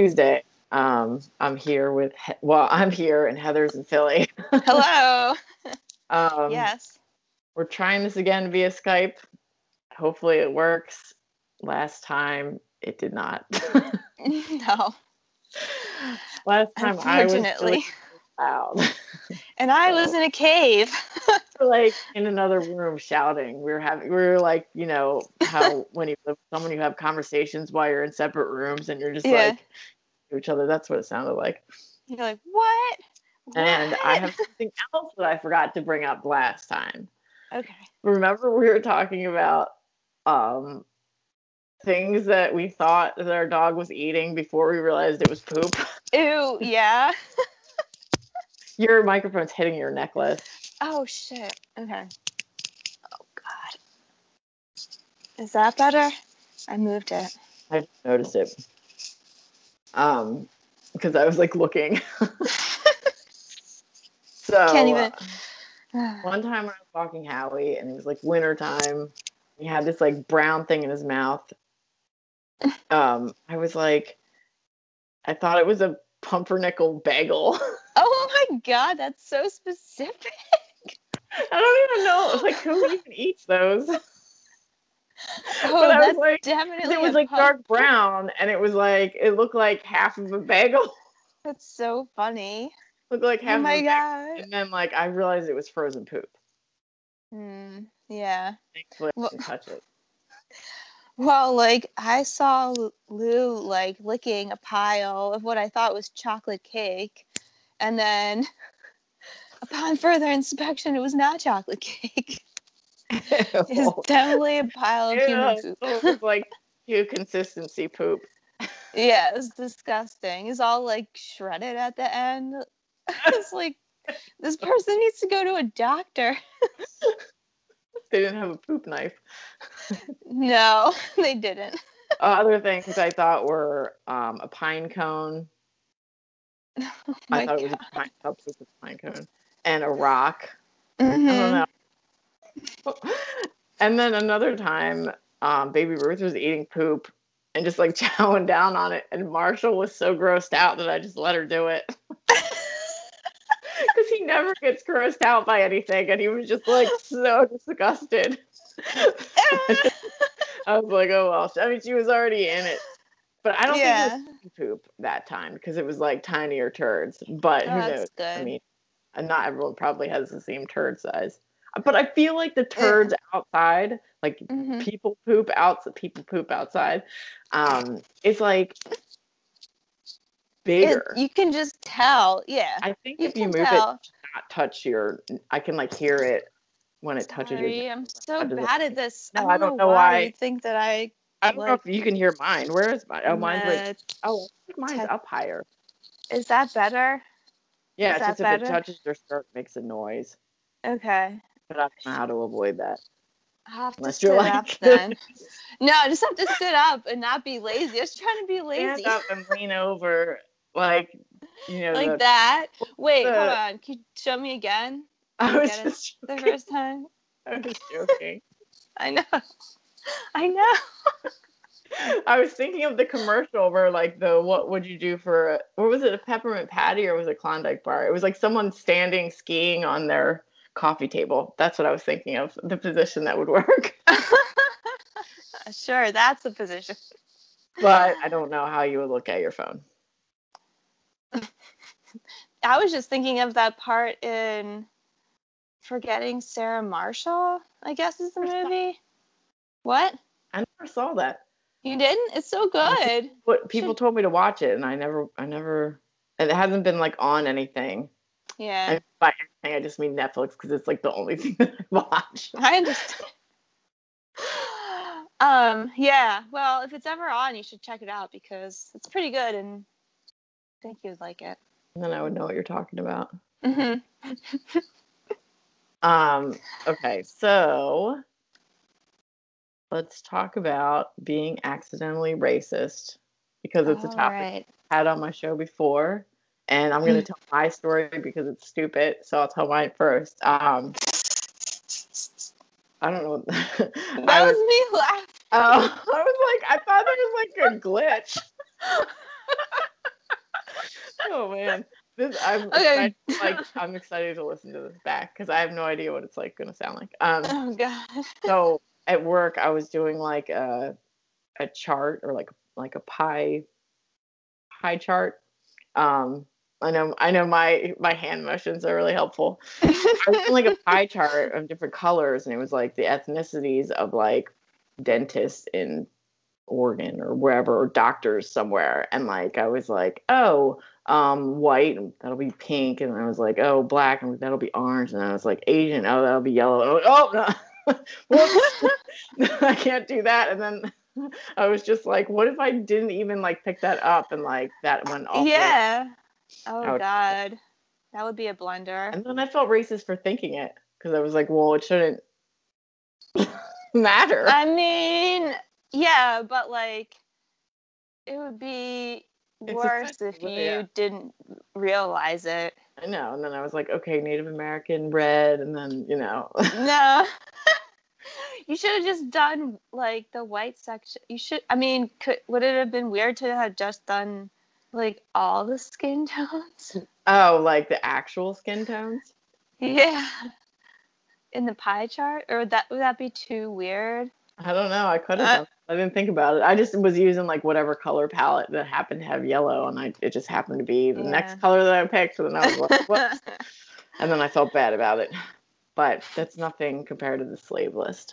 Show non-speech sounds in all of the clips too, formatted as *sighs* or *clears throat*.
Tuesday. Um, I'm here with he- well, *laughs* I'm here and Heather's in Philly. Hello. *laughs* um, yes. We're trying this again via Skype. Hopefully it works. Last time it did not. *laughs* no. Last time I was really loud. And I was in a cave. *laughs* We're, like in another room shouting. We were having we were like, you know, how *laughs* when you live with someone you have conversations while you're in separate rooms and you're just Yeah. like to each other. That's what it sounded like. You're like, what? And I have *laughs* something else that I forgot to bring up last time. Okay. Remember we were talking about um things that we thought that our dog was eating before we realized it was poop. Ew, yeah. Your microphone's hitting your necklace. Oh shit. Okay. Oh god. Is that better? I moved it. I noticed it. Um because I was like looking. *laughs* so Can't even- *sighs* one time when I was walking Howie and it was like winter time, he had this like brown thing in his mouth. *laughs* Um, I was like, I thought it was a pumpernickel bagel. *laughs* Oh my god, that's so specific. I don't even know like who even *laughs* eats those. Oh, But I was that's like- definitely It was like dark brown and it was like it looked like half of a bagel. *laughs* That's so funny. looked like half Oh my of a god. and then like I realized it was frozen poop. Hmm. Yeah. Thankfully Well- touch it. *laughs* Well, like I saw Lou like licking a pile of what I thought was chocolate cake, and then *laughs* upon further inspection, it was not chocolate cake. *laughs* It's definitely a pile of human poop. it was like pure consistency poop. *laughs* Yeah, it's disgusting. It's all like shredded at the end. It's like this person needs to go to a doctor. They didn't have a poop knife. No, they didn't. other things I thought were um, a pine cone. Oh I thought it was a pine, with a pine cone and a rock. I Mhm. don't know. *laughs* and then another time, um, Baby Ruth was eating poop and just like *laughs* chowing down on it, and Marshall was so grossed out that I just let her do it *laughs* because he never gets grossed out by anything, and he was just like so disgusted. I was like, oh well. I mean, she was already in it, but I don't Yeah. think it was poop that time because it was like tinier turds. But Oh, who knows? good. I mean, and not everyone probably has the same turd size. But I feel like the turds outside, like Mhm. people poop out, people poop outside. Um, it's like It- bigger. you can just tell. Yeah. I think you if you move tell. it, not touch your. I can like hear it when it touches Sorry, your. I'm so it. bad at this. No, I don't know know why why. you think that I. I don't know if you can hear mine. Where is mine? Oh, mine's like. Oh, mine's up higher. Is that better? Yeah, it's just if it touches your skirt, it makes a noise. Okay. But I don't know how to avoid that. I'll have to sit you're up like- *laughs* then. No, I just have to sit up and not be lazy. I was trying to be *laughs* lazy. Stand up and lean over, like you know. like the, that. Wait, the- hold on. Can you show me again? I *laughs* was just The first time? I was joking. I know. *laughs* I know. I was thinking of the commercial where like the what would you do for a, what was it a peppermint patty or was it Klondike bar? It was like someone standing skiing on their coffee table. That's what I was thinking of. The position that would work. *laughs* sure, that's the position. But I don't know how you would look at your phone. I was just thinking of that part in Forgetting Sarah Marshall, I guess is the movie. What? I never saw that. You didn't? It's so good. What people told me to watch it, and I never, I never, and it hasn't been like on anything. Yeah. And by anything, I just mean Netflix because it's like the only *laughs* thing that I watch. I understand. *laughs* um, yeah. Well, if it's ever on, you should check it out because it's pretty good and I think you would like it. And then I would know what you're talking about. hmm *laughs* Um, okay, so let's talk about being accidentally racist because it's a topic right. I had on my show before. And I'm going *laughs* to tell my story because it's stupid. So I'll tell mine first. Um, I don't know. *laughs* That I was was, me laughing. *laughs* oh, I was like, I thought there was like a glitch. oh man, this I'm Okay. excited, like I'm excited to listen to this back because I have no idea what it's like gonna sound like. Um, oh god. so at work I was doing like a a chart or like like a pie pie chart. Um, I know I know my my hand motions are really helpful. I was doing like a pie *laughs* chart of different colors, and it was like the ethnicities of like dentists in Oregon or wherever, or doctors somewhere. And like I was like, oh, um, white, that'll be pink, and I was like, oh, black, and that'll be orange, and I was like, Asian, oh, that'll be yellow. And I was like, oh no, whoops, *laughs* I can't do that. And then I was just like, what if I didn't even like pick that up, and like that went off? yeah. Oh god. That would be a blunder. And then I felt racist for thinking it because I was like, well, it shouldn't *laughs* matter. I mean, yeah, but like it would be It's worse if you yeah. didn't realize it. I know. And then I was like, okay, Native American red, and then you know, *laughs* No. *laughs* you should have just done like the white section. You should I mean, could would it have been weird to have just done like all the skin *laughs* tones? oh, like the actual skin tones. yeah. In the pie chart? Or would that would that be too weird? I don't know. I could Uh, have. I didn't think about it. I just was using like whatever color palette that happened to have yellow, and I it just happened to be the Yeah. next color that I picked. And then I was like, whoops. *laughs* and then I felt bad about it. But that's nothing compared to the slave list.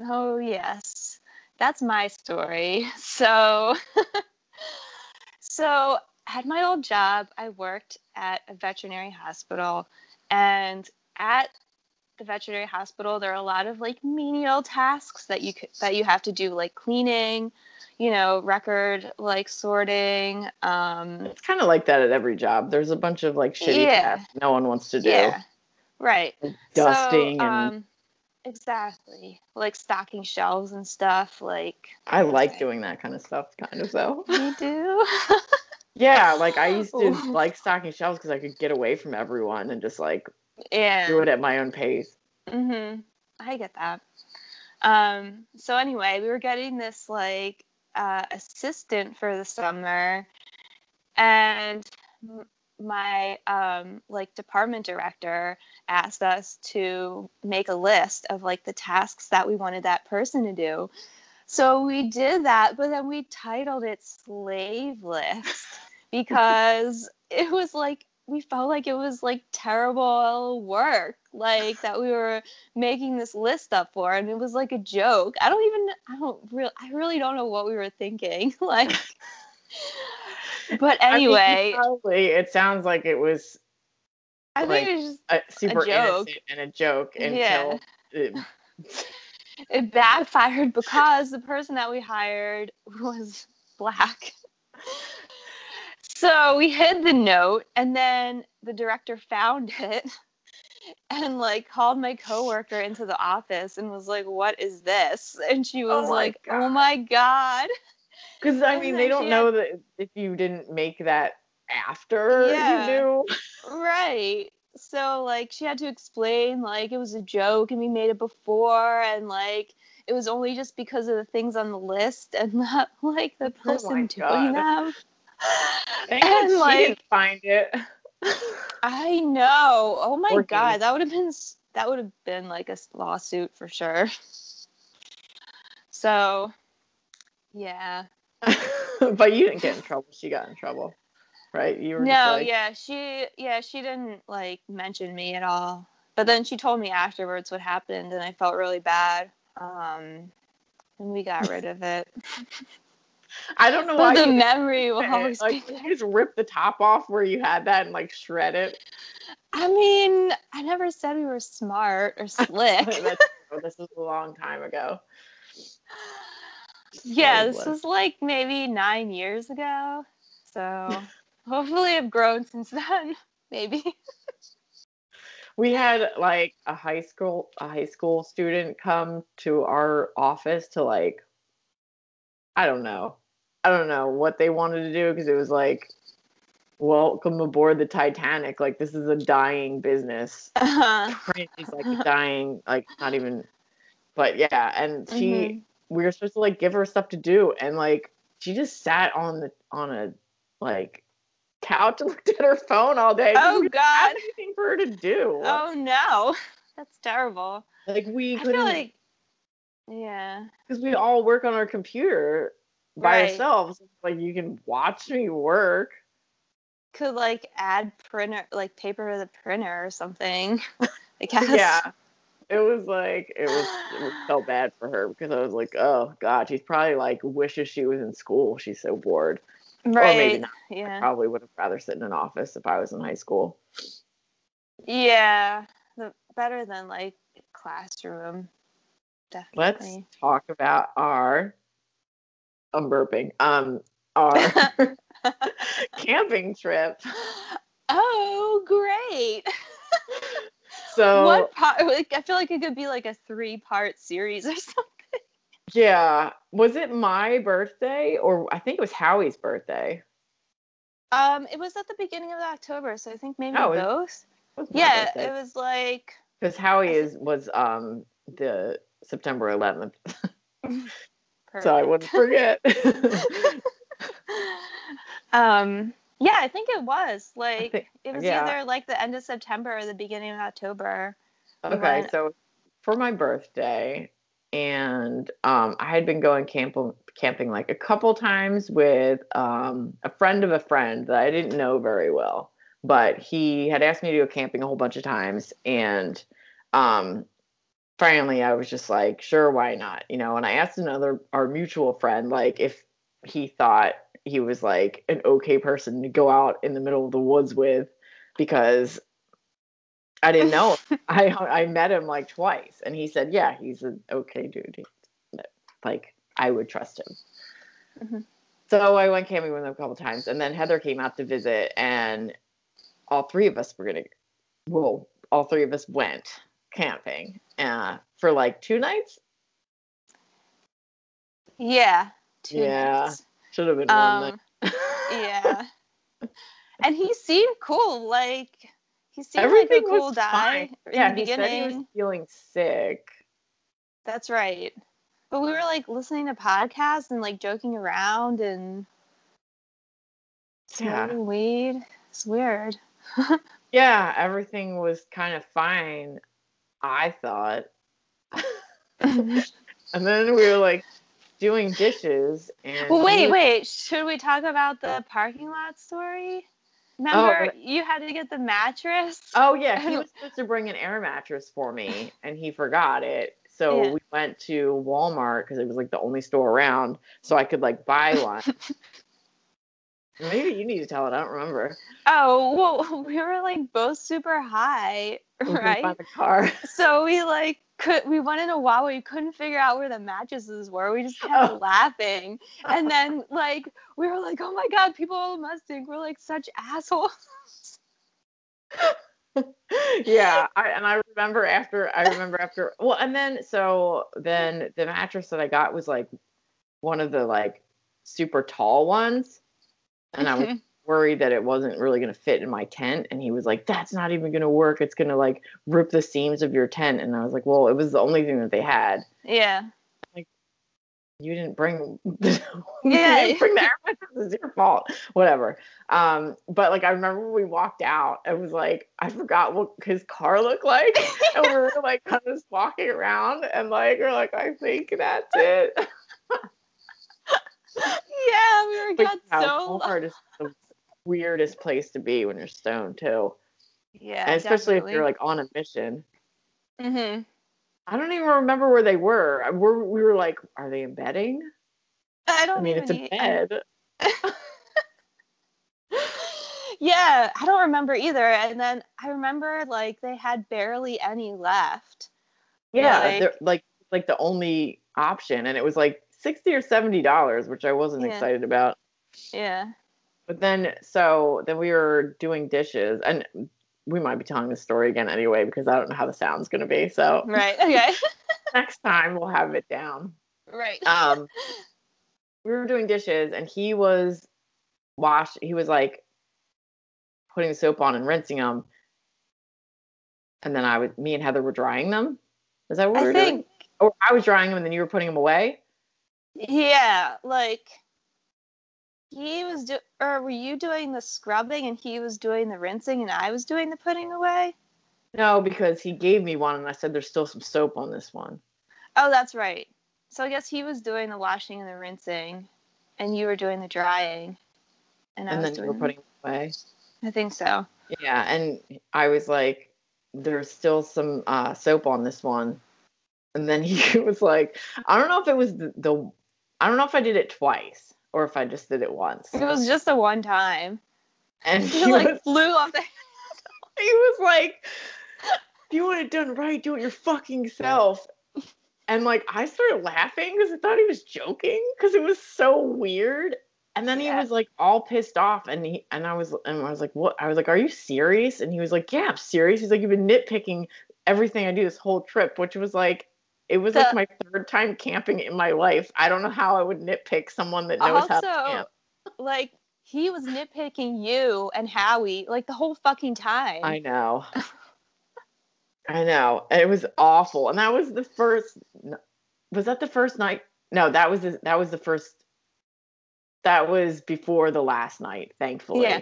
Oh, yes. That's my story. *laughs* So, *laughs* so at my old job, I worked at a veterinary hospital, and at the veterinary hospital, there are a lot of like menial tasks that you could, that you have to do, like cleaning, you know, record like sorting. Um, It's kind of like that at every job. There's a bunch of like shitty Yeah. tasks no one wants to do. yeah, right. Dusting So, and um, exactly like stocking shelves and stuff. Like I like okay. doing that kind of stuff, kind of though. you do. *laughs* Yeah, like I used to Ooh. like stocking shelves because I could get away from everyone and just like yeah. do it at my own pace. Mm-hmm. I get that. Um, so anyway, we were getting this like uh, assistant for the summer, and my um, like department director asked us to make a list of like the tasks that we wanted that person to do. So we did that, but then we titled it slave list *laughs* because it was like we felt like it was like terrible work like that we were making this list up for and it was like a joke i don't even i don't real i really don't know what we were thinking *laughs* like but I mean, anyway probably it sounds like it was i, like- think it was just a super joke. innocent and a joke until Yeah. *laughs* it, *laughs* it backfired because the person that we hired was black. So we hid the note and then the director found *laughs* it and like called my coworker into the office and was like, "What is this?" And she was Oh like, "Oh my god." Because I mean they don't she know that if you didn't make that after Yeah. you knew. *laughs* Right. So like she had to explain like it was a joke and we made it before and like it was only just because of the things on the list and *laughs* not like the Oh person doing God. them. *laughs* Thank and she like didn't find it. I know. Oh my Poor god, that would have been that would have been like a lawsuit for sure. So, yeah. *laughs* but you didn't get in trouble. She got in trouble, right? You were No, like, yeah, she yeah, she didn't like mention me at all. But then she told me afterwards what happened and I felt really bad. Um and we got rid of it. *laughs* I don't know why the memory will always like *laughs* be you just rip the top off where you had that and like shred it. I mean, I never said we were smart or slick. This was a long time ago. Yeah, this was like maybe nine years ago. So *laughs* hopefully I've grown since *laughs* then. Maybe. we had like a high school a high school student come to our office to like I don't know. I don't know what they wanted to do because it was like welcome aboard the Titanic. Like this is a dying business. Uh-huh. Print is like *laughs* dying like not even but yeah, and she Mhm. We were supposed to like give her stuff to do and like she just sat on the on a like couch and *laughs* looked at her phone all day. Oh, we didn't have God. anything for her to do. Oh no, *laughs* that's terrible. Like we I couldn't feel like, yeah, because we all work on our computer by Right. ourselves. Like you can watch me work. could like add printer, like paper to the printer or something. *laughs* I guess. Yeah. It was like it was it was so *gasps* bad for her because I was like, oh god, she's probably like wishes she was in school. She's so bored. Right. Or maybe not. Yeah. Probably would have rather sit in an office if I was in high school. Yeah. The, better than like classroom. Definitely. Let's talk about our I'm burping. Um our *laughs* *laughs* camping trip. oh, great. *laughs* So what part? Like, I feel like it could be like a three-part series or *laughs* something. yeah, was it my birthday or I think it was Howie's birthday? Um, it was at the beginning of October, so I think maybe Oh, it- both. It was my Yeah, birthday. it was like. Because Howie is was um the September 11th, *laughs* so I wouldn't forget. *laughs* um. Yeah, I think it was like think- it was yeah. either like the end of September or the beginning of October. Okay, went- so for my birthday, and um, I had been going camp camping like a couple times with um a friend of a friend that I didn't know very well, but he had asked me to go camping a whole bunch of times, and um finally I was just like, sure, why not? You know, and I asked another our mutual friend like if he thought he was like an okay person to go out in the middle of the woods with because I didn't know. *laughs* I I met him like twice and he said, "Yeah, he's an okay dude. Like I would trust him." Mhm. So I went camping with him a couple times and then Heather came out to visit and all three of us were going to well, all three of us went camping uh, for like two nights. Yeah. Two Yeah. nights. Should have been one Um. yeah. And he seemed cool. Like he seemed Everything like a cool was guy Yeah, the he said he was feeling sick. That's right. But we were like listening to podcasts and like joking around and Yeah. weed. It's weird. *laughs* Yeah, everything was kind of fine, I thought. *laughs* And then we were like doing dishes and well, wait, wait. Should we talk about the parking lot story? Remember, but- you had to get the mattress. Oh yeah, he was supposed to bring an air mattress for me and he forgot it. So Yeah. we went to Walmart because it was like the only store around so I could like buy *laughs* one. Maybe you need to tell it. I don't remember. Oh, well, *laughs* we were like both super high, right? The car. So we like could we went in a while we couldn't figure out where the mattresses were. We just kept Oh. *laughs* laughing. And then like we were like, Oh my god, people must think we're like such assholes. *laughs* yeah, I, and I remember after I remember after well, and then so then the mattress that I got was like one of the like super tall ones, and I was. *laughs* worried that it wasn't really gonna fit in my tent, and he was like, "That's not even gonna work. It's gonna like rip the seams of your tent," and I was like, "Well, it was the only thing that they had. Yeah. You didn't bring *laughs* the, Yeah. you didn't bring the air *laughs* mattress. It's your fault. Whatever." Um, but like I remember when we walked out, it was like I forgot what his car looked like. and we were like kind of just walking around and like we're like I think that's it. *laughs* Yeah, we were Like, got so Walmart is the weirdest place to be when you're stoned too, Yeah. and especially if you're like on a mission. hmm I don't even remember where they were. We're, we were like, are they in bedding? I don't I mean, it's a bed. *laughs* yeah, I don't remember either. And then I remember like they had barely any left. Yeah, like- like like the only option, and it was like sixty or seventy dollars, which I wasn't Yeah. excited about. Yeah. But then, so then we were doing dishes, and we might be telling this story again anyway because I don't know how the sound's gonna be. So Right. Okay. *laughs* next time we'll have it down. right. Um, *laughs* we were doing dishes, and he was wash. He was like putting the soap on and rinsing them, and then I was me and Heather were drying them. Is that what we I were doing? think Or I was drying them, and then you were putting them away. yeah, like he was do or were you doing the scrubbing and he was doing the rinsing and I was doing the putting away? No, because he gave me one and I said there's still some soap on this one. Oh, that's right. So I guess he was doing the washing and the rinsing, and you were doing the drying, and I and was then you were the- putting away. I think so. Yeah, and I was like, there's still some uh, soap on this one. And then *laughs* he was like, I don't know if it was the, the, I don't know if I did it twice or if I just did it once. It was just a one time. And He *laughs* he like was, flew off the. handle. *laughs* he was like, if you want it done right, do it your fucking self. And like, I started laughing because I thought he was joking because it was so weird. And then he was like all pissed off, and he and I was and I was like, "What?" I was like, "Are you serious?" And he was like, "Yeah, I'm serious." He's like, "You've been nitpicking everything I do this whole trip," which was like, it was like uh, my third time camping in my life. I don't know how I would nitpick someone that knows how to Also, camp. like he was nitpicking you and Howie like the whole fucking time. I know. *laughs* I know. It was awful. And that was the first was that the first night? No, that was the, that was the first that was before the last night, thankfully. Yeah.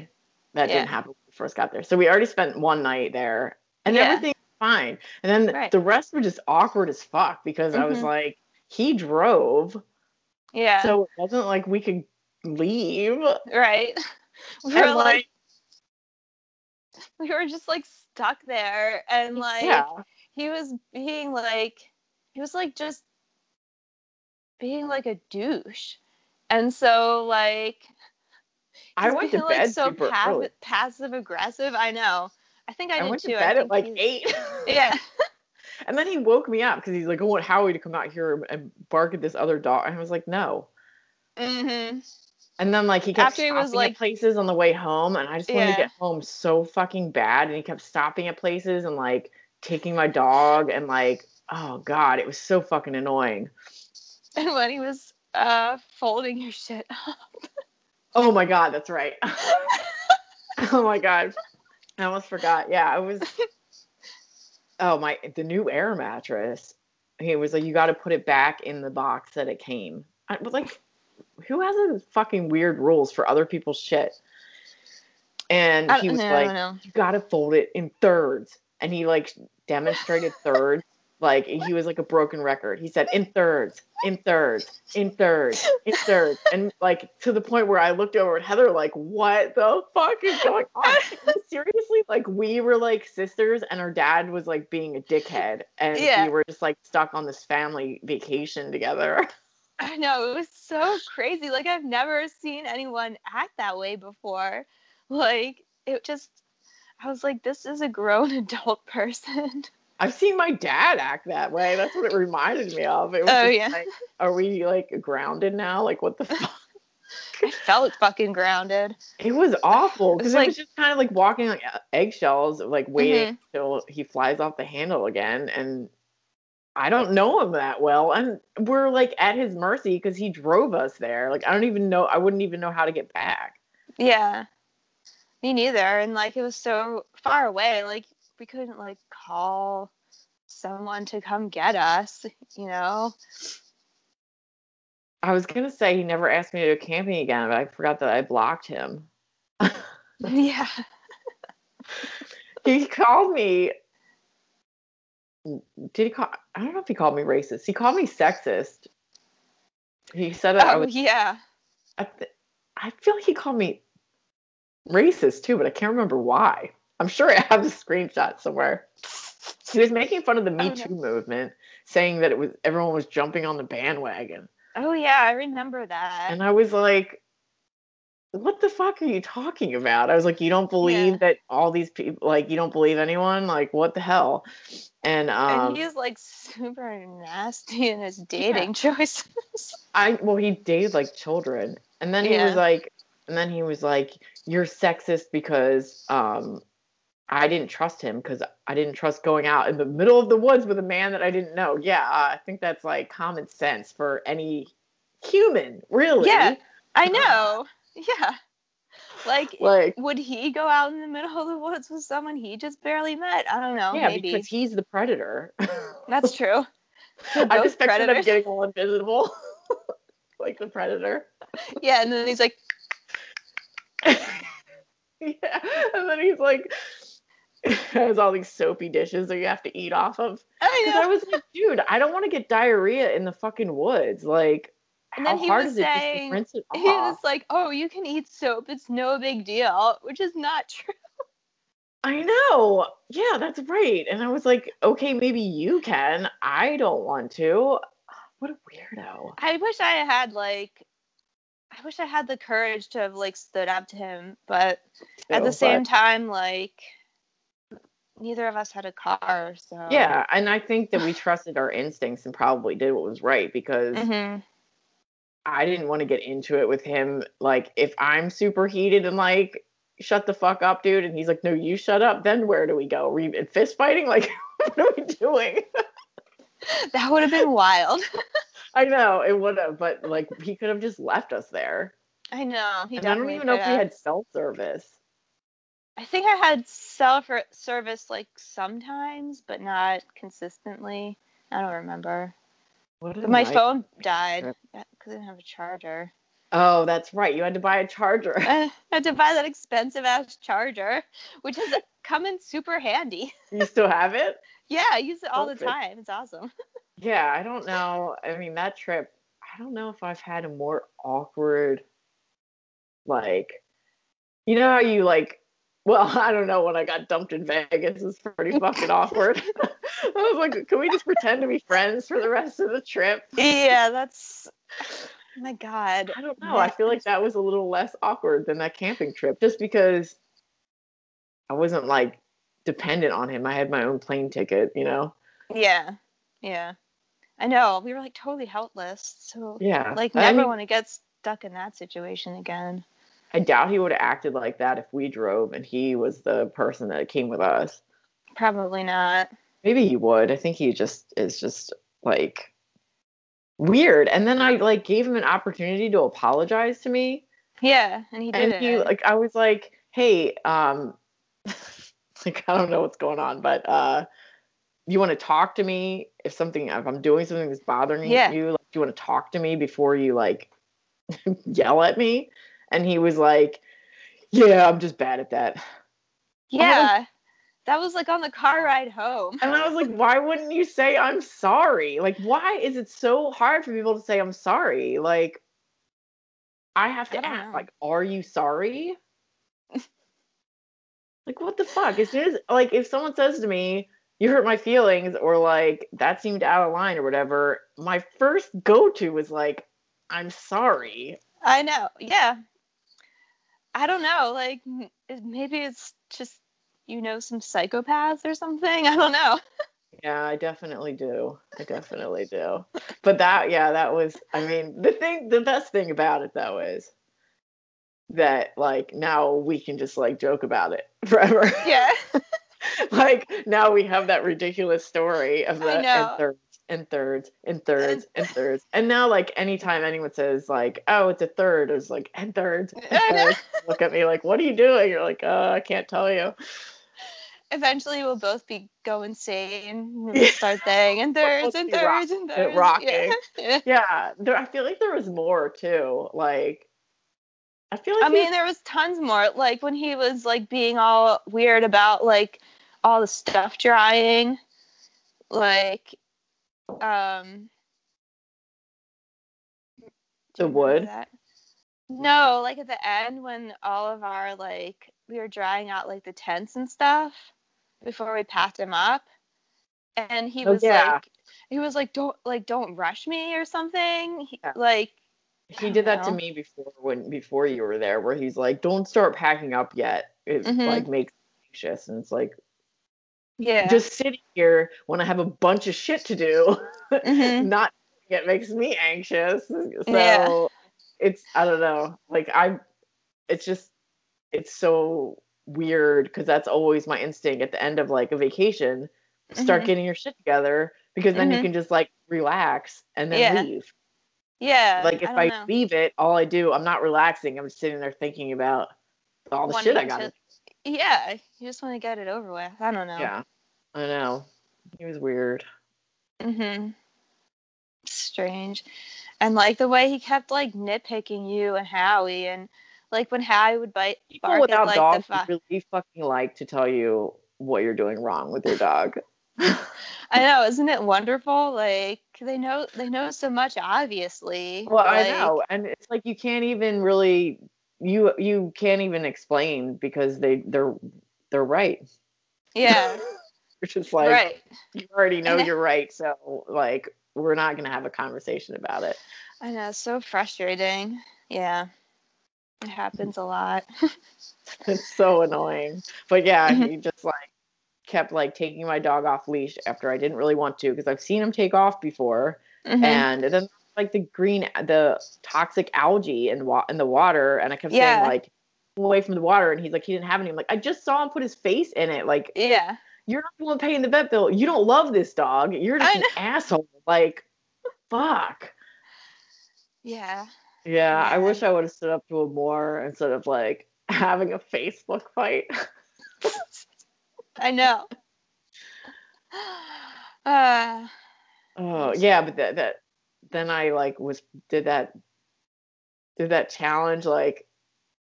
That Yeah. didn't happen when we first got there. So we already spent one night there and Yeah. everything fine. And then Right. the rest were just awkward as fuck because I was Mhm. like, he drove, yeah. so it wasn't like we could leave. right. *laughs* We were And like, like, *laughs* we were just like stuck there and like yeah. he was being like he was like just being like a douche and so like I went to being, bed like so passive aggressive i know i think i, I did went too to I bed at like he's- eight. *laughs* yeah *laughs* And then he woke me up because he's like, I want Howie to come out here and bark at this other dog. And I was like, no. hmm And then like he kept After he stopping was, like- at places on the way home, and I just wanted Yeah. to get home so fucking bad. And he kept stopping at places and like taking my dog and like, oh god, it was so fucking annoying. *laughs* and when he was uh folding your shit up. Oh my god, that's right. oh my god, I almost forgot. Yeah, it was. *laughs* Oh my, the new air mattress. He was like, you got to put it back in the box that it came. I was like, who has those fucking weird rules for other people's shit? And he was no, like, no. you got to fold it in thirds. And he like demonstrated thirds. Like he was like a broken record. He said in thirds, in thirds, in thirds, in thirds, and like to the point where I looked over at Heather like, what the fuck is going on? *laughs* Seriously, like we were like sisters, and our dad was like being a dickhead, and Yeah. we were just like stuck on this family vacation together. I know it was so crazy. Like I've never seen anyone act that way before. Like it just, I was like, this is a grown *laughs* adult person. I've seen my dad act that way. That's what it reminded me of. It was Oh, just yeah. like, are we like grounded now? Like what the *laughs* fuck? I felt fucking grounded. It was awful because it was just kind of like walking like eggshells, like waiting Mhm. till he flies off the handle again. And I don't know him that well, and we're like at his mercy because he drove us there. Like I don't even know. I wouldn't even know how to get back. Yeah. Me neither. And like it was so far away. Like we couldn't like call someone to come get us, you know? I was gonna say he never asked me to go camping again, but I forgot that I blocked him. *laughs* *laughs* yeah. he called me. Did he call? I don't know if he called me racist. He called me sexist. He said that I Oh, was. yeah. I, th- I feel like he called me racist too, but I can't remember why. I'm sure I have the screenshot somewhere. He was making fun of the Me Oh, no. Too movement, saying that it was everyone was jumping on the bandwagon, Oh, yeah. I remember that. and I was like, "What the fuck are you talking about?" I was like, "You don't believe Yeah. that all these people, like, you don't believe anyone? Like, what the hell?" And um, and he's like super nasty in his dating choices. *laughs* I well, he dated like children, and then he Yeah. was like, and then he was like, "You're sexist because um, I didn't trust him because I didn't trust going out in the middle of the woods with a man that I didn't know." Yeah, uh, I think that's like common sense for any human, really. Yeah. I *laughs* know. Yeah. Like, Like, would he go out in the middle of the woods with someone he just barely met? I don't know. yeah, maybe. because he's the predator. *laughs* That's true. I just pictured him getting all invisible, *laughs* like the predator. Yeah, and then he's like, yeah, and then he's like *laughs* has all these soapy dishes that you have to eat off of. I Because I was like, dude, I don't want to get diarrhea in the fucking woods. Like, And how then he hard was is it just to saying- rinse it off? He was like, "Oh, you can eat soap. It's no big deal," which is not *laughs* true. I know. Yeah, that's right. And I was like, okay, maybe you can. I don't want to. *sighs* What a weirdo. I wish I had like, I wish I had the courage to have like stood up to him, but at oh, the same but- time, like, neither of us had a car, so Yeah, and I think that we trusted our instincts and probably did what was right because hmm I didn't want to get into it with him. Like, if I'm super heated and like, shut the fuck up, dude, and he's like, no, you shut up, then where do we go? Are we in fist fighting? *laughs* Like, what are we doing? *laughs* that would have been wild. *laughs* I know it would have, but like, he could have just left us there. I know. He and I don't even know if we had cell service. I think I had self service like sometimes, but not consistently. I don't remember. But my night- phone died because I didn't have a charger. Oh, that's right. You had to buy a charger. *laughs* I had to buy that expensive ass charger, which has come in super handy. you still have it? *laughs* Yeah, I use it all the time. It's awesome. *laughs* Yeah, I don't know. I mean, that trip, I don't know if I've had a more awkward, like, you know how you like, well, *laughs* I don't know when I got dumped in Vegas is pretty fucking awkward. *laughs* I was like, can we just pretend to be friends for the rest of the trip? *laughs* yeah, that's. Oh my God. I don't know. I feel like that was a little less awkward than that camping trip just because I wasn't like dependent on him. I had my own plane ticket, you know? Yeah, yeah. I know. We were like totally helpless. So, Yeah. like, I never mean, want to get stuck in that situation again. I doubt he would have acted like that if we drove and he was the person that came with us. Probably not. Maybe he would. I think he just is just like weird. And then I like gave him an opportunity to apologize to me. Yeah, and he did and he like I was like, hey, um *laughs* like I don't know what's going on, but uh you want to talk to me if something if I'm doing something that's bothering Yeah. you, like do you want to talk to me before you like *laughs* yell at me? And he was like, Yeah, I'm just bad at that. yeah, that was like on the car ride home. And I was like, why wouldn't you say I'm sorry? Like, why is it so hard for people to say I'm sorry? Like, I have to don't ask, know. like, are you sorry? *laughs* like, what the fuck? As soon as, like, if someone says to me, you hurt my feelings, or like, that seemed out of line or whatever, my first go to was like, I'm sorry. I know. Yeah. I don't know. Like, maybe it's just, you know, some psychopaths or something. I don't know. *laughs* Yeah, I definitely do. I definitely do. But that, yeah, that was, I mean, the thing, the best thing about it though is that like now we can just like joke about it *laughs* forever. Yeah. *laughs* like now we have that ridiculous story of the. And thirds and thirds *laughs* and thirds and now like anytime anyone says like, oh, it's a third, it's like and thirds, and *laughs* thirds. Look at me like, what are you doing? You're like, uh, I can't tell you. Eventually, we'll both be go insane. and Yeah. Start saying and *laughs* thirds and both be rock- thirds and thirds. rocking. Yeah. Yeah. There, I feel like there was more too. Like, I feel like I mean, there was tons more. Like when he was like being all weird about like all the stuff drying, like um. The wood? No, like at the end when all of our like we were drying out like the tents and stuff before we packed him up, and he Oh, was yeah. like, he was like, don't like don't rush me or something. He, Yeah. Like he did that to me before when before you were there, where he's like, "Don't start packing up yet." It Mhm. like makes me anxious, and it's like yeah, just sitting here when I have a bunch of shit to do, Mhm. *laughs* not it makes me anxious. So Yeah. it's I don't know, like I, it's just it's so weird because that's always my instinct at the end of like a vacation. Start Mhm. getting your shit together because then you Mhm. can just like relax and then Yeah. leave. yeah. like if I, I, leave it, all I do, I'm not relaxing. I'm just sitting there thinking about all the shit I got. to- yeah, you just want to get it over with. I don't know. Yeah, I know. He was weird. Mhm. Strange, and like the way he kept like nitpicking you and Howie, and like when Howie would bite People bark without at like dogs the fa- really fucking like to tell you what you're doing wrong with your dog. *laughs* I know, isn't it wonderful? Like they know they know so much obviously. Well, I know, and it's like you can't even really you you can't even explain because they they're they're right. Yeah. *laughs* It's just like right. you already know I- you're right, so like we're not gonna have a conversation about it. I know, it's so frustrating. Yeah. It happens a lot. *laughs* It's so annoying. But yeah, he just like kept like taking my dog off leash after I didn't really want to because I've seen him take off before, Mhm. and then like the green the toxic algae in wa- in the water, and I kept Yeah. saying like away from the water, and he's like he didn't have any. I'm like I just saw him put his face in it. Like yeah. you're not the one paying the vet bill. You don't love this dog. You're just an asshole. Like fuck. Yeah. Yeah, I wish I would have stood up to him more instead of like *laughs* having a Facebook fight. *laughs* I know. *sighs* Uh, Oh yeah, but that that then I like was did that did that challenge like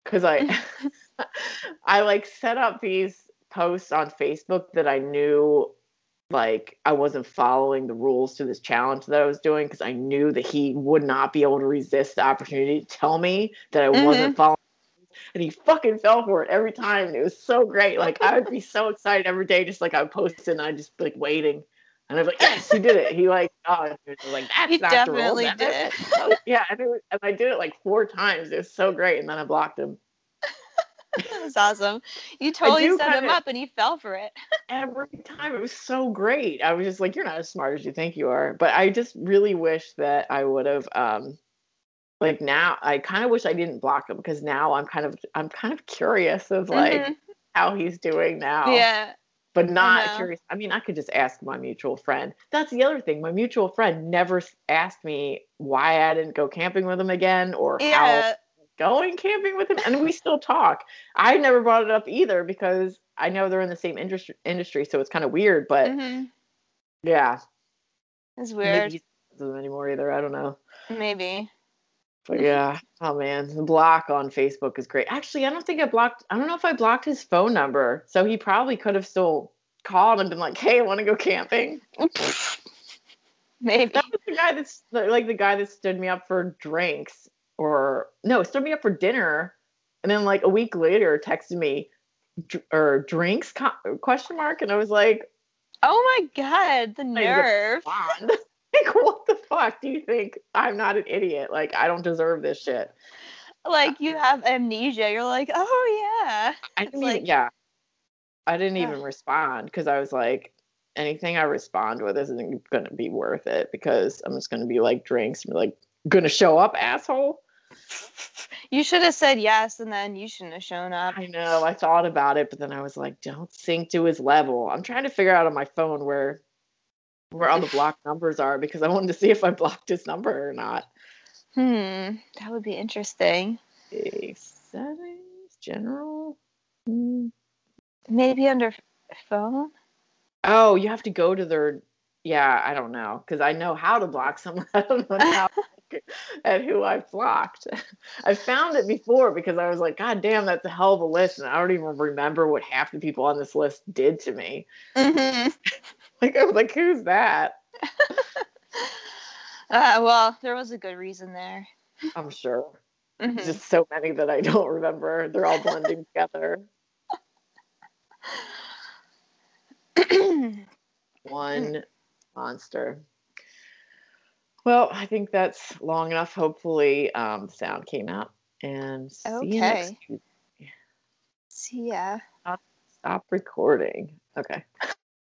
because I *laughs* *laughs* I like set up these posts on Facebook that I knew like I wasn't following the rules to this challenge that I was doing because I knew that he would not be able to resist the opportunity to tell me that I mm-hmm. wasn't following. And he fucking fell for it every time, it was so great. Like I would be so excited every day, just like I would post and I'd just like waiting. And I was like, yes, he did it. He like, oh, it was like that's He not the rule. definitely That did. is-" So, yeah, and, it was, and I did it like four times. It was so great, and then I blocked him *laughs* that was awesome. You totally set him kinda- up and he fell for it. *laughs* every time. It was so great. I was just like, you're not as smart as you think you are. But I just really wish that I would have um like now I kind of wish I didn't block him because now I'm kind of I'm kind of curious of like Mhm. how he's doing now. Yeah. But not know. curious. I mean, I could just ask my mutual friend. That's the other thing. My mutual friend never asked me why I didn't go camping with him again or how Yeah. going camping with him and we still talk i never brought it up either because i know they're in the same industry industry so it's kind of weird but hmm yeah It's maybe weird. not them anymore either i don't know Maybe. But yeah oh man the block on facebook is great actually i don't think i blocked i don't know if i blocked his phone number so he probably could have still called and been like hey want to go camping *laughs* Maybe. that was the guy that's like the guy that stood me up for drinks or no stood me up for dinner and then like a week later texted me "Dr- or drinks question mark and i was like Oh my god, the nerve. *laughs* Like what fuck do you think i'm not an idiot like i don't deserve this shit Like you have amnesia. You're like, oh yeah. i didn't even like- yeah i didn't even respond because i was like anything i respond with isn't going to be worth it because i'm just going to be like drinks and be like gonna show up asshole *laughs* You should have said yes and then you shouldn't have shown up. I know. I thought about it, but then I was like, don't sink to his level. I'm trying to figure out on my phone where where all the blocked numbers are because I wanted to see if I blocked his number or not. Hmm. That would be interesting. Settings, general. Hmm. Maybe under phone? Oh, you have to go to their. Yeah, I don't know because I know how to block someone. *laughs* I don't know how *laughs* at who I've blocked. *laughs* I found it before because I was like, God damn, that's a hell of a list, and I don't even remember what half the people on this list did to me. Mm-hmm. Like, I was like, who's that? *laughs* Uh, well, there was a good reason there. I'm sure. Mhm. Just so many that I don't remember. They're all blending *laughs* together. One *clears throat* monster. Well, I think that's long enough. Hopefully, um, sound came out. And see you next Okay. week. See ya. Stop recording. Okay.